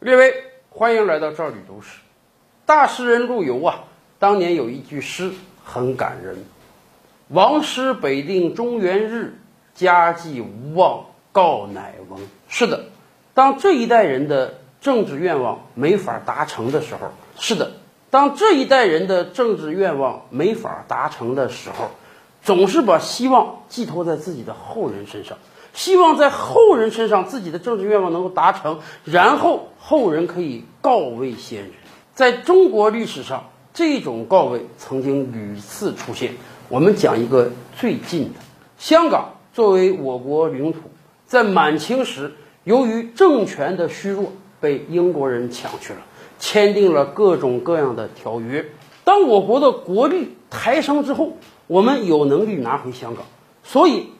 列位，欢迎来到这里读史。大诗人陆游啊，当年有一句诗很感人：“王师北定中原日，家祭无忘告乃翁。”是的，当这一代人的政治愿望没法达成的时候，是的，当这一代人的政治愿望没法达成的时候，总是把希望寄托在自己的后人身上。希望在后人身上自己的政治愿望能够达成，然后后人可以告慰先人。在中国历史上，这种告慰曾经屡次出现。我们讲一个最近的：香港作为我国领土，在满清时由于政权的虚弱，被英国人抢去了，签订了各种各样的条约。当我国的国力抬升之后，我们有能力拿回香港，所以。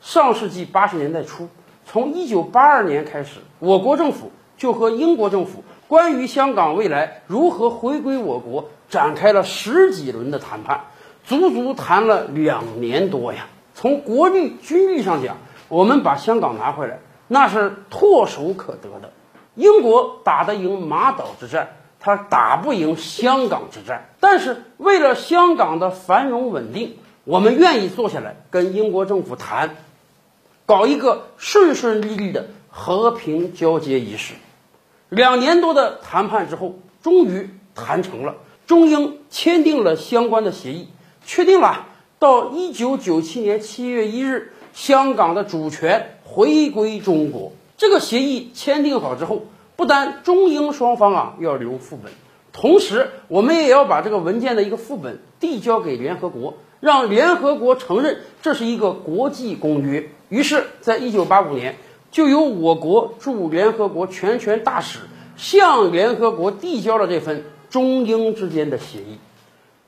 上世纪八十年代初，从一九八二年开始，我国政府就和英国政府关于香港未来如何回归我国展开了十几轮的谈判，足足谈了两年多呀。从国力、军力上讲，我们把香港拿回来那是唾手可得的。英国打得赢马岛之战，他打不赢香港之战。但是为了香港的繁荣稳定，我们愿意坐下来跟英国政府谈。搞一个顺顺利利的和平交接仪式，两年多的谈判之后，终于谈成了。中英签订了相关的协议，确定了到一九九七年七月一日，香港的主权回归中国。这个协议签订好之后，不单中英双方啊要留副本，同时我们也要把这个文件的一个副本递交给联合国，让联合国承认这是一个国际公约。于是，在一九八五年，就由我国驻联合国全权大使向联合国递交了这份中英之间的协议。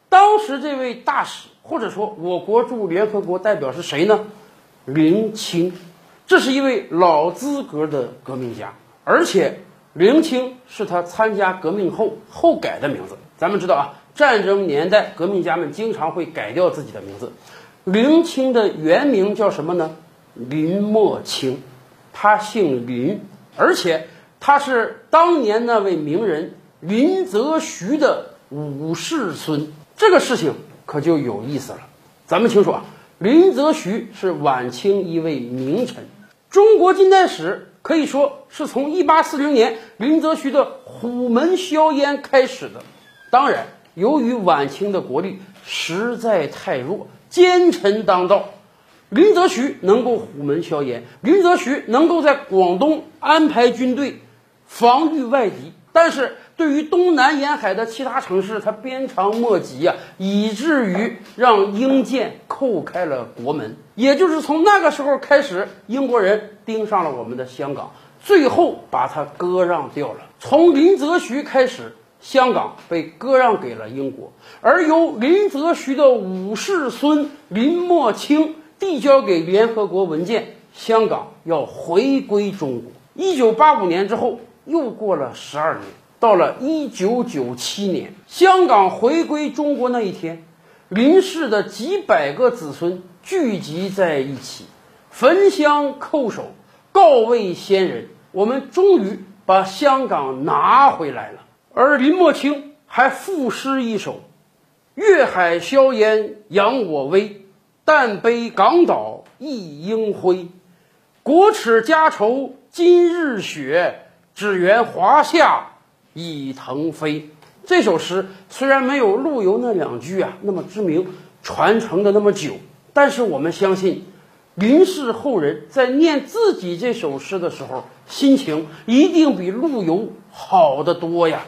当时，这位大使或者说我国驻联合国代表是谁呢？林清，这是一位老资格的革命家，而且林清是他参加革命后后改的名字。咱们知道啊，战争年代革命家们经常会改掉自己的名字。林清的原名叫什么呢？林默清，他姓林，而且他是当年那位名人林则徐的五世孙。这个事情可就有意思了。咱们清楚啊，林则徐是晚清一位名臣，中国近代史可以说是从一八四零年林则徐的虎门销烟开始的。当然，由于晚清的国力实在太弱，奸臣当道。林则徐能够虎门销烟，林则徐能够在广东安排军队防御外敌，但是对于东南沿海的其他城市，他鞭长莫及呀，以至于让英舰叩开了国门。也就是从那个时候开始，英国人盯上了我们的香港，最后把它割让掉了。从林则徐开始，香港被割让给了英国，而由林则徐的五世孙林默卿。递交给联合国文件，香港要回归中国。一九八五年之后，又过了十二年，到了一九九七年，香港回归中国那一天，林氏的几百个子孙聚集在一起，焚香叩首，告慰先人。我们终于把香港拿回来了。而林默卿还赋诗一首：“粤海硝烟扬我威。”但悲港岛一应灰，国耻家仇今日雪，只缘华夏已腾飞。这首诗虽然没有陆游那两句啊那么知名，传承的那么久，但是我们相信，林氏后人在念自己这首诗的时候，心情一定比陆游好得多呀。